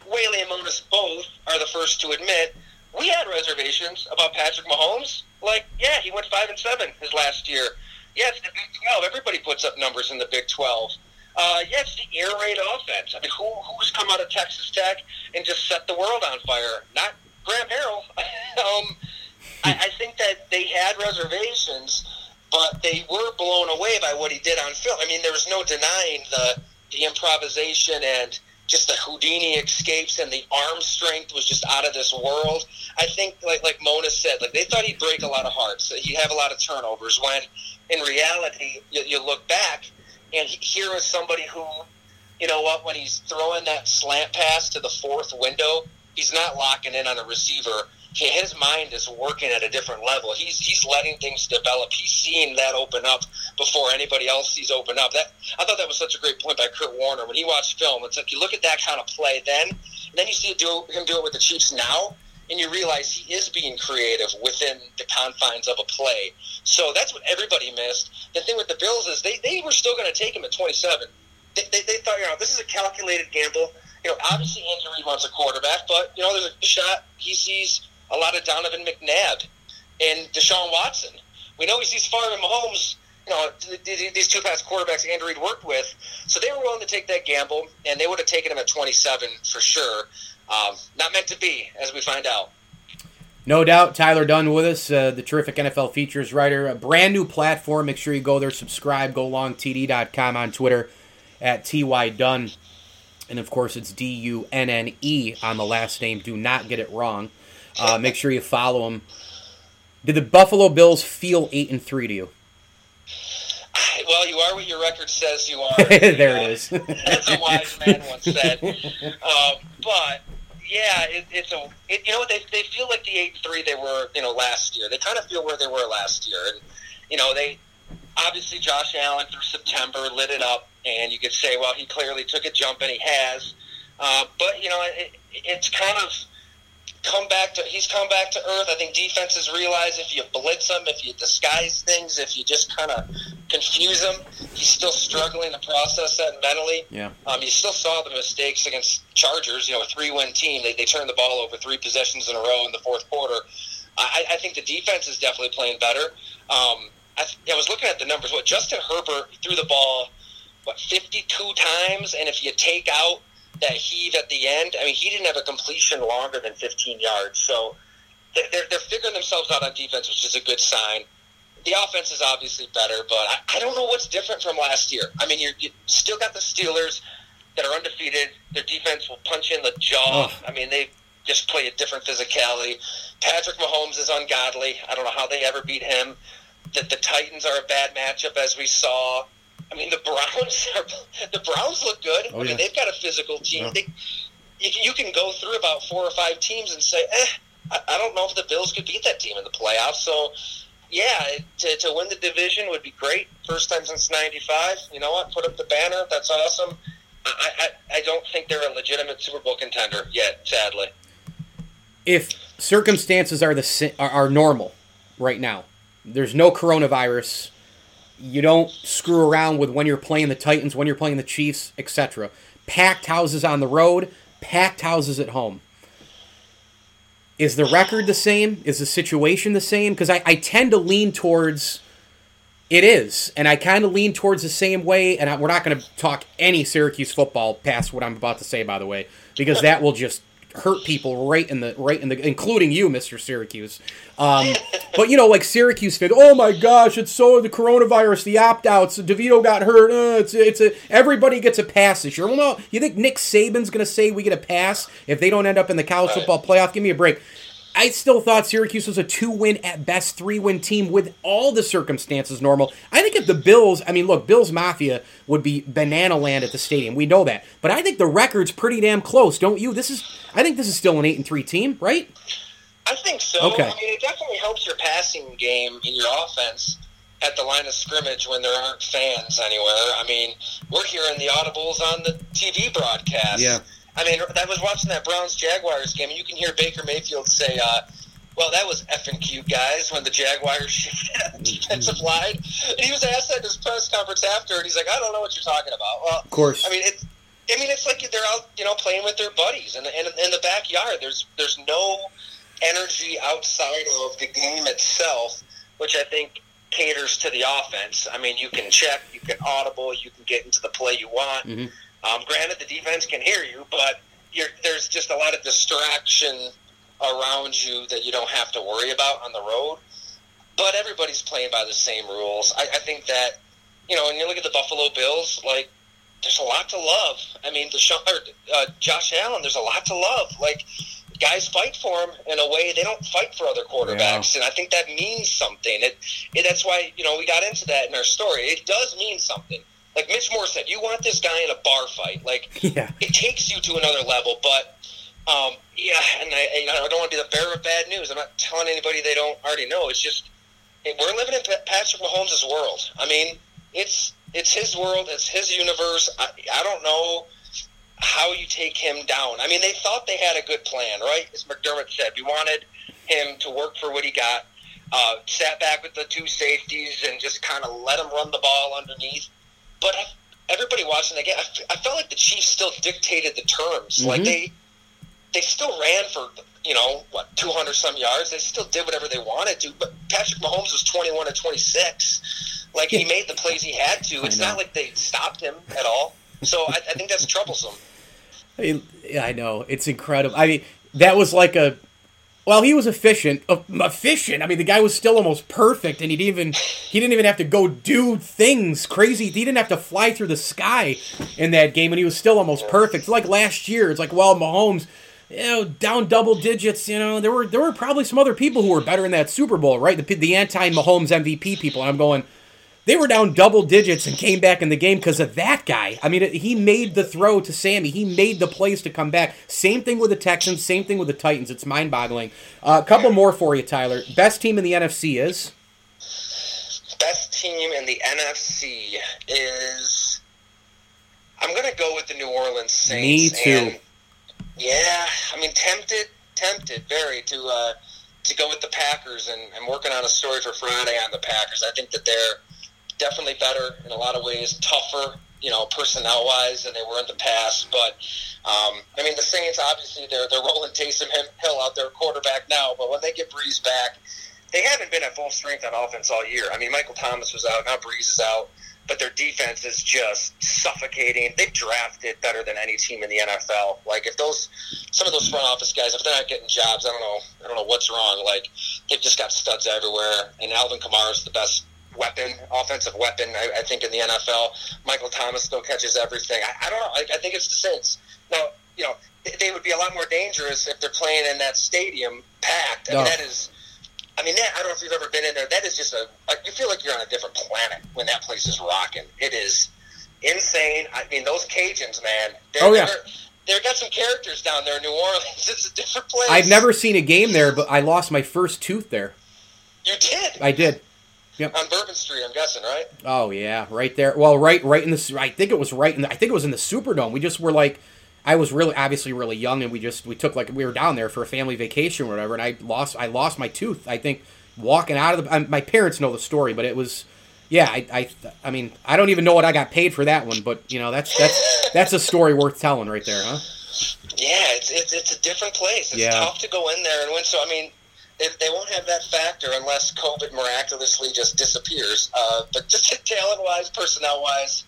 Whaley and Monos both are the first to admit we had reservations about Patrick Mahomes. Like, yeah, he went five and seven his last year. It's the Big Twelve. Everybody puts up numbers in the Big Twelve. Uh, it's the air raid offense. I mean, who who's come out of Texas Tech and just set the world on fire? Not Graham Harrell. um, I, I think that they had reservations, but they were blown away by what he did on film. I mean, there was no denying the the improvisation and just the Houdini escapes and the arm strength was just out of this world. I think, like like Mona said, like they thought he'd break a lot of hearts, he'd have a lot of turnovers. When in reality, you, you look back and he, here is somebody who, you know what, when he's throwing that slant pass to the fourth window, he's not locking in on a receiver. His mind is working at a different level. He's he's letting things develop. He's seeing that open up before anybody else sees open up. That I thought that was such a great point by Kurt Warner when he watched film. It's like you look at that kind of play then, then you see do, him do it with the Chiefs now, and you realize he is being creative within the confines of a play. So that's what everybody missed. The thing with the Bills is they, they were still going to take him at 27. They, they, they thought, you know, this is a calculated gamble. You know, obviously Andrew Reid wants a quarterback, but, you know, there's a shot he sees a lot of Donovan McNabb and Deshaun Watson. We know he sees and Mahomes, you know, th- th- these two past quarterbacks Andrew Reid worked with. So they were willing to take that gamble, and they would have taken him at 27 for sure. Um, not meant to be, as we find out. No doubt, Tyler Dunne with us, uh, the terrific NFL features writer. A brand new platform. Make sure you go there, subscribe, go longtd.com on Twitter at TY Dunne. And of course, it's D U N N E on the last name. Do not get it wrong. Uh, make sure you follow him. Did the Buffalo Bills feel eight and three to you? Well, you are what your record says you are. there it is. As a wise man once said. Um, but yeah, it, it's a it, you know they they feel like the eight and three they were you know last year. They kind of feel where they were last year, and you know they obviously Josh Allen through September lit it up, and you could say, well, he clearly took a jump, and he has. Uh, but you know, it, it's kind of come back to he's come back to earth. I think defenses realize if you blitz him, if you disguise things, if you just kind of confuse him, he's still struggling to process that mentally. Yeah. Um, you still saw the mistakes against Chargers. You know, a three-win team, they they turned the ball over three possessions in a row in the fourth quarter. I, I think the defense is definitely playing better. Um, I, I was looking at the numbers. What Justin Herbert threw the ball what 52 times, and if you take out that heave at the end. I mean, he didn't have a completion longer than 15 yards. So they're, they're figuring themselves out on defense, which is a good sign. The offense is obviously better, but I, I don't know what's different from last year. I mean, you're, you still got the Steelers that are undefeated. Their defense will punch in the jaw. Oh. I mean, they just play a different physicality. Patrick Mahomes is ungodly. I don't know how they ever beat him. That the Titans are a bad matchup, as we saw. I mean, the Browns are the Browns look good. Oh, I mean, yeah. they've got a physical team. Yeah. They, you, can go through about four or five teams and say, eh, I, don't know if the Bills could beat that team in the playoffs. So, yeah, to, to win the division would be great. First time since '95. You know what? Put up the banner. That's awesome. I, I, I don't think they're a legitimate Super Bowl contender yet, sadly. if circumstances are the are normal right now, there's no coronavirus. You don't screw around with when you're playing the Titans, when you're playing the Chiefs, etc. Packed houses on the road, packed houses at home. Is the record the same? Is the situation the same? Because I, I tend to lean towards it is, and I kind of lean towards the same way. And I, we're not going to talk any Syracuse football past what I'm about to say, by the way, because that will just hurt people right in the right in the, including you, Mister Syracuse. Um, but you know, like Syracuse fans, oh my gosh, it's so the coronavirus, the opt outs, DeVito got hurt. Uh, it's it's a everybody gets a pass this year. Well, no, you think Nick Saban's going to say we get a pass if they don't end up in the college football playoff? Give me a break. I still thought Syracuse was a two win at best, three win team with all the circumstances normal. I think if the Bills, I mean, look, Bills Mafia would be banana land at the stadium. We know that. But I think the record's pretty damn close, don't you? This is, I think this is still an 8 and 3 team, right? I think so. Okay. I mean, it definitely helps your passing game in your offense at the line of scrimmage when there aren't fans anywhere. I mean, we're hearing the audibles on the TV broadcast. Yeah. I mean, I was watching that Browns Jaguars game, and you can hear Baker Mayfield say, uh, "Well, that was effing cute, guys." When the Jaguars shifted at defensive line, and he was asked that in his press conference after, and he's like, "I don't know what you're talking about." Well, Of course. I mean, it's. I mean, it's like they're out, you know, playing with their buddies in the, in, in the backyard. There's there's no energy outside of the game itself, which I think caters to the offense. I mean, you can check, you can audible, you can get into the play you want. Mhm. Um, granted, the defense can hear you, but you're, there's just a lot of distraction around you that you don't have to worry about on the road. But everybody's playing by the same rules. I, I think that, you know, when you look at the Buffalo Bills, like, there's a lot to love. I mean, the or, uh, Josh Allen, there's a lot to love. Like, guys fight for him in a way they don't fight for other quarterbacks, and I think that means something. It, it that's why you know we got into that in our story. It does mean something. Like Mitch Morse said, you want this guy in a bar fight. Like Yeah. it takes you to another level. But um, yeah, and I, I I don't want to be the bearer of bad news. I'm not telling anybody they don't already know. It's just we're living in Patrick Mahomes' world. I mean, it's it's his world. It's his universe. I, I don't know how you take him down. I mean, they thought they had a good plan, right? As McDermott said, we wanted him to work for what he got. Uh, sat back with the two safeties and just kind of let him run the ball underneath. But I, everybody watching the game, I, f- I felt like the Chiefs still dictated the terms. Like Mhm. they they still ran for you know what 200 some yards. They still did whatever they wanted to. But Patrick Mahomes was 21 to 26. Like he made the plays he had to. It's not like they stopped him at all. So I, I think that's troublesome. I- I know. It's incredible. I mean, that was like a Well, he was efficient. Efficient. I mean, the guy was still almost perfect, and he didn't even he didn't even have to go do things crazy. He didn't have to fly through the sky in that game, and he was still almost perfect. It's like last year. It's like, well, Mahomes, you know, down double digits. You know, there were there were probably some other people who were better in that Super Bowl, right? The the anti Mahomes MVP people. And I'm going they were down double digits and came back in the game because of that guy. I mean, he made the throw to Sammy. He made the plays to come back. Same thing with the Texans. Same thing with the Titans. It's mind boggling. A uh, couple more for you, Tyler. Best team in the NFC is? Best team in the NFC is. I'm going to go with the New Orleans Saints. Me too. And, yeah, I mean, tempted, tempted very to. Uh, to go with the Packers, and I'm working on a story for Friday on the Packers. I think that they're definitely better in a lot of ways, tougher, you know, personnel wise than they were in the past. But um, I mean, the Saints obviously they're they're rolling Taysom Hill out their quarterback now, but when they get Brees back, they haven't been at full strength on offense all year. I mean, Michael Thomas was out, now Brees is out. But their defense is just suffocating. They've drafted better than any team in the NFL. Like if those, some of those front office guys, if they're not getting jobs, I don't know, I don't know what's wrong. Like they've just got studs everywhere. And Alvin Kamara is the best weapon, offensive weapon, I, I, think, in the NFL. Michael Thomas still catches everything. I, I don't know. I, I, think it's the Saints. Now, you know, they would be a lot more dangerous if they're playing in that stadium packed. I no. mean, that is. I mean, that, I don't know if you've ever been in there. That is just a. Like, You feel like you're on a different planet when that place is rocking. It is insane. I mean, those Cajuns, man. Oh yeah. They've got some characters down there in New Orleans. It's a different place. I've never seen a game there, but I lost my first tooth there. You did? I did. Yep. On Bourbon Street, I'm guessing, right? Oh yeah, right there. Well, right, right in the. I think it was right in. The, I think it was in the Superdome. We just were like, I was really obviously really young, and we just we took like we were down there for a family vacation or whatever, and I lost I lost my tooth. I think walking out of the. Um, my parents know the story, but it was. Yeah, I, I, I mean, I don't even know what I got paid for that one, but you know, that's that's that's a story worth telling right there, huh? Yeah, it's it's, it's a different place. It's yeah. tough to go in there and win. So I mean, they, they won't have that factor unless COVID miraculously just disappears. Uh, but just talent wise, personnel wise,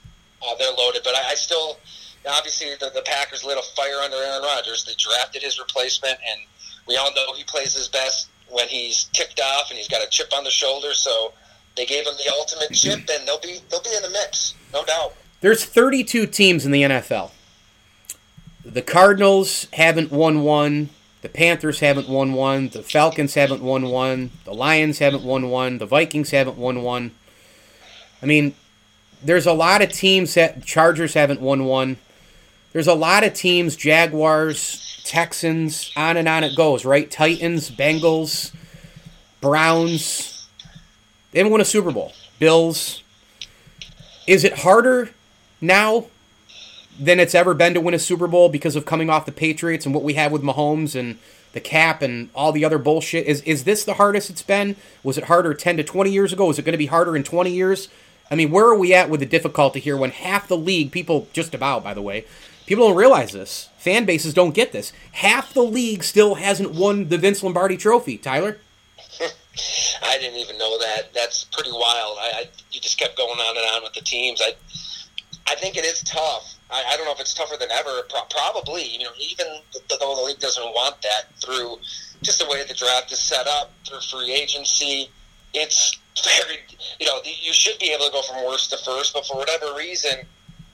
uh, they're loaded. But I, I still, obviously, the, the Packers lit a fire under Aaron Rodgers. They drafted his replacement, and we all know he plays his best when he's ticked off and he's got a chip on the shoulder. So they gave him the ultimate chip, and they'll be they'll be in the mix, no doubt. There's 32 teams in the NFL. The Cardinals haven't won one. The Panthers haven't won one. The Falcons haven't won one. The Lions haven't won one. The Vikings haven't won one. I mean, there's a lot of teams that Chargers haven't won one. There's a lot of teams, Jaguars, Texans, on and on it goes, right? Titans, Bengals, Browns. They haven't won a Super Bowl. Bills. Is it harder now than it's ever been to win a Super Bowl because of coming off the Patriots and what we have with Mahomes and the cap and all the other bullshit. Is is this the hardest it's been? Was it harder 10 to 20 years ago? Is it going to be harder in 20 years? I mean, where are we at with the difficulty here when half the league, people just about, by the way, people don't realize this. Fan bases don't get this. Half the league still hasn't won the Vince Lombardi trophy, Tyler. I didn't even know that. That's pretty wild. I, I you just kept going on and on with the teams. I I think it is tough I, I don't know if it's tougher than ever. Pro- probably, you know, even though the league doesn't want that through just the way the draft is set up through free agency, it's very, you know, you should be able to go from worst to first, but for whatever reason,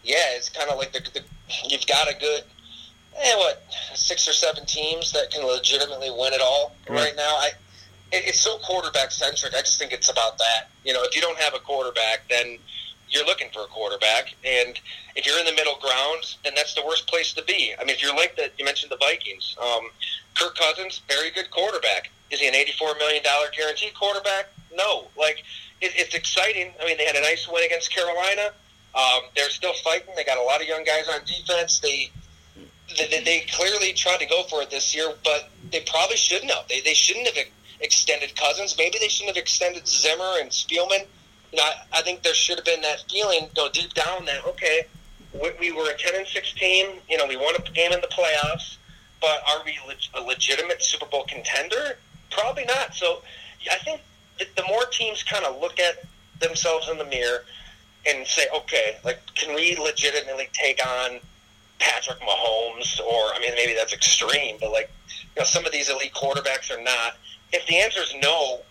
yeah, it's kind of like the, the you've got a good, eh, what, six or seven teams that can legitimately win it all right, right now. I, it, it's so quarterback centric. I just think it's about that. You know, if you don't have a quarterback, then you're looking for a quarterback. And if you're in the middle ground, then that's the worst place to be. I mean, if you're like that, you mentioned the Vikings. Um, Kirk Cousins, very good quarterback. Is he an $84 million guaranteed quarterback? No. Like, it, it's exciting. I mean, they had a nice win against Carolina. Um, they're still fighting. They got a lot of young guys on defense. They, they, clearly tried to go for it this year, but they probably shouldn't have. They, they shouldn't have extended Cousins. Maybe they shouldn't have extended Zimmer and Spielman you know, I, I think there should have been that feeling, you know, deep down that okay, we, we were a ten and six team. You know, we won a game in the playoffs, but are we leg- a legitimate Super Bowl contender? Probably not. So I think the more teams kind of look at themselves in the mirror and say, okay, like, can we legitimately take on Patrick Mahomes? Or I mean, maybe that's extreme, but like you know some of these elite quarterbacks are not. If the answer is no,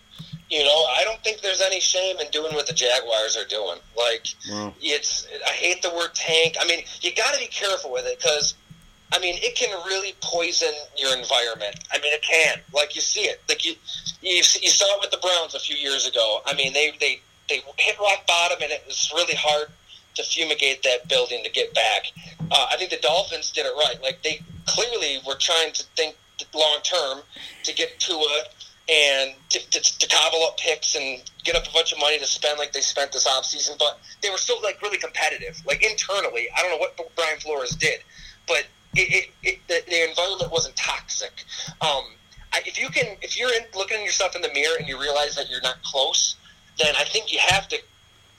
you know, I don't think there's any shame in doing what the Jaguars are doing. Like, it's I hate the word tank. I mean, you got to be careful with it because. I mean, it can really poison your environment. I mean, it can. Like you see it. Like you, you, you saw it with the Browns a few years ago. I mean, they they they hit rock bottom, and it was really hard to fumigate that building to get back. Uh, I think the Dolphins did it right. Like they clearly were trying to think long term to get Tua and to, to, to cobble up picks and get up a bunch of money to spend like they spent this offseason. But they were still like really competitive. Like internally, I don't know what Brian Flores did, but it, it, it the, the environment wasn't toxic. Um, I, if you can, if you're in, looking at yourself in the mirror and you realize that you're not close, then I think you have to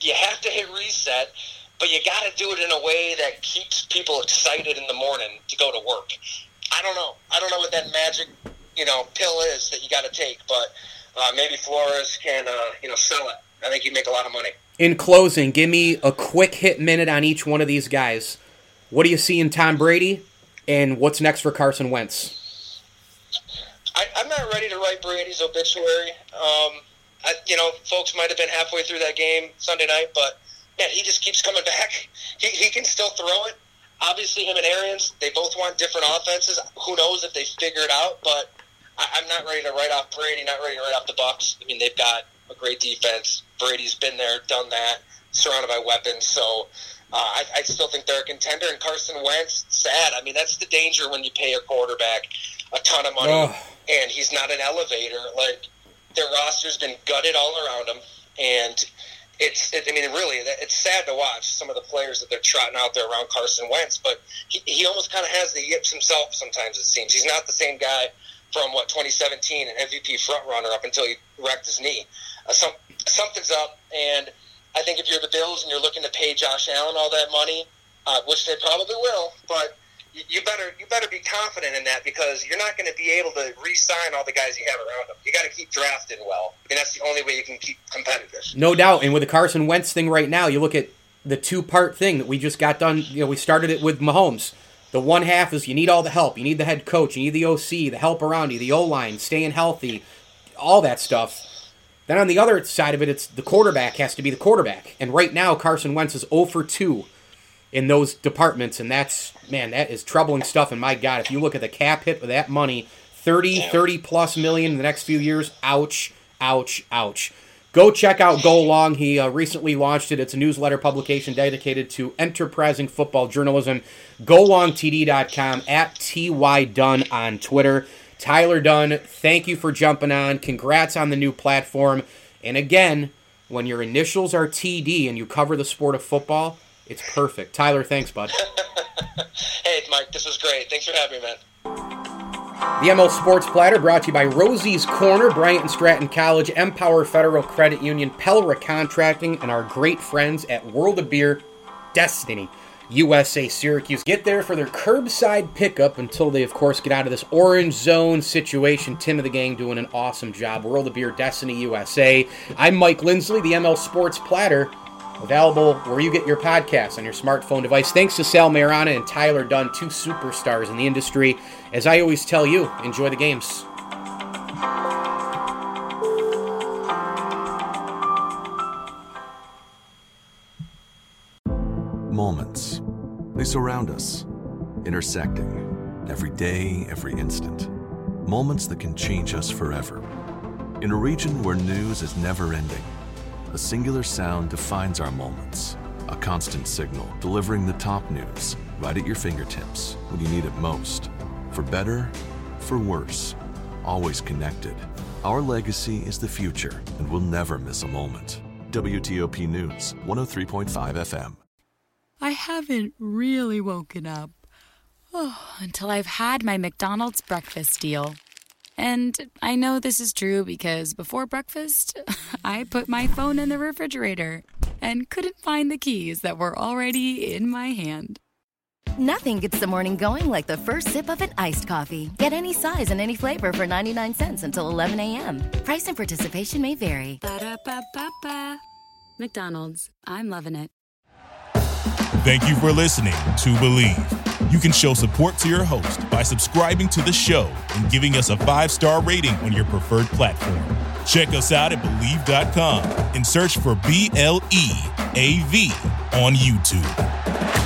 you have to hit reset. But you got to do it in a way that keeps people excited in the morning to go to work. I don't know. I don't know what that magic you know pill is that you got to take, but uh, maybe Flores can uh, you know sell it. I think he'd make a lot of money. In closing, give me a quick hit minute on each one of these guys. What do you see in Tom Brady, and what's next for Carson Wentz? I, I'm not ready to write Brady's obituary. Um, I, you know, folks might have been halfway through that game Sunday night, but man, he just keeps coming back. He, he can still throw it. Obviously, him and Arians, they both want different offenses. Who knows if they figure it out? But I, I'm not ready to write off Brady. Not ready to write off the Bucs. I mean, they've got a great defense. Brady's been there, done that, surrounded by weapons. So uh, I, I still think they're a contender. And Carson Wentz, sad. I mean, that's the danger when you pay a quarterback a ton of money Ugh. and he's not an elevator. Like their roster's been gutted all around him, and it's. It, I mean, really, it's sad to watch some of the players that they're trotting out there around Carson Wentz. But he, he almost kind of has the yips himself. Sometimes it seems he's not the same guy from what 2017 an MVP front runner up until he wrecked his knee. Uh, some something's up, and I think if you're the Bills and you're looking to pay Josh Allen all that money, uh, which they probably will, but you, you better you better be confident in that because you're not going to be able to re-sign all the guys you have around them. You got to keep drafting well. I mean, that's the only way you can keep competitive. No doubt. And with the Carson Wentz thing right now, you look at the two part thing that we just got done. You know, we started it with Mahomes. The one half is you need all the help. You need the head coach. You need the OC, the help around you, the O line, staying healthy, all that stuff. Then on the other side of it, it's the quarterback has to be the quarterback. And right now, Carson Wentz is 0 for 2 in those departments. And that's, man, that is troubling stuff. And my God, if you look at the cap hit with that money 30, 30 plus million in the next few years, ouch, ouch, ouch. Go check out Go Long. He uh, recently launched it. It's a newsletter publication dedicated to enterprising football journalism. GoLongTD.com at TY Dunne on Twitter. Tyler Dunne, thank you for jumping on. Congrats on the new platform. And again, when your initials are TD and you cover the sport of football, it's perfect. Tyler, thanks, bud. hey, Mike, this was great. Thanks for having me, man. The ML Sports Platter brought to you by Rosie's Corner, Bryant and Stratton College, Empower Federal Credit Union, Pelra Contracting, and our great friends at World of Beer, Destiny, USA Syracuse. Get there for their curbside pickup until they, of course, get out of this orange zone situation. Tim of the gang doing an awesome job. World of Beer, Destiny, USA. I'm Mike Lindsley, the ML Sports Platter. Available where you get your podcasts on your smartphone device. Thanks to Sal Maiorana and Tyler Dunne, two superstars in the industry. As I always tell you, enjoy the games. Moments. They surround us, intersecting every day, every instant. Moments that can change us forever. In a region where news is never ending, a singular sound defines our moments. A constant signal delivering the top news right at your fingertips when you need it most. For better, for worse, always connected. Our legacy is the future, and we'll never miss a moment. WTOP News, 103.5 FM. I haven't really woken up oh, until I've had my McDonald's breakfast deal. And I know this is true because before breakfast, I put my phone in the refrigerator and couldn't find the keys that were already in my hand. Nothing gets the morning going like the first sip of an iced coffee. Get any size and any flavor for 99 cents until 11 a.m. Price and participation may vary. Ba-da-ba-ba-ba. McDonald's, I'm loving it. Thank you for listening to Bleav. You can show support to your host by subscribing to the show and giving us a five star rating on your preferred platform. Check us out at Bleav.com and search for B L E A V on YouTube.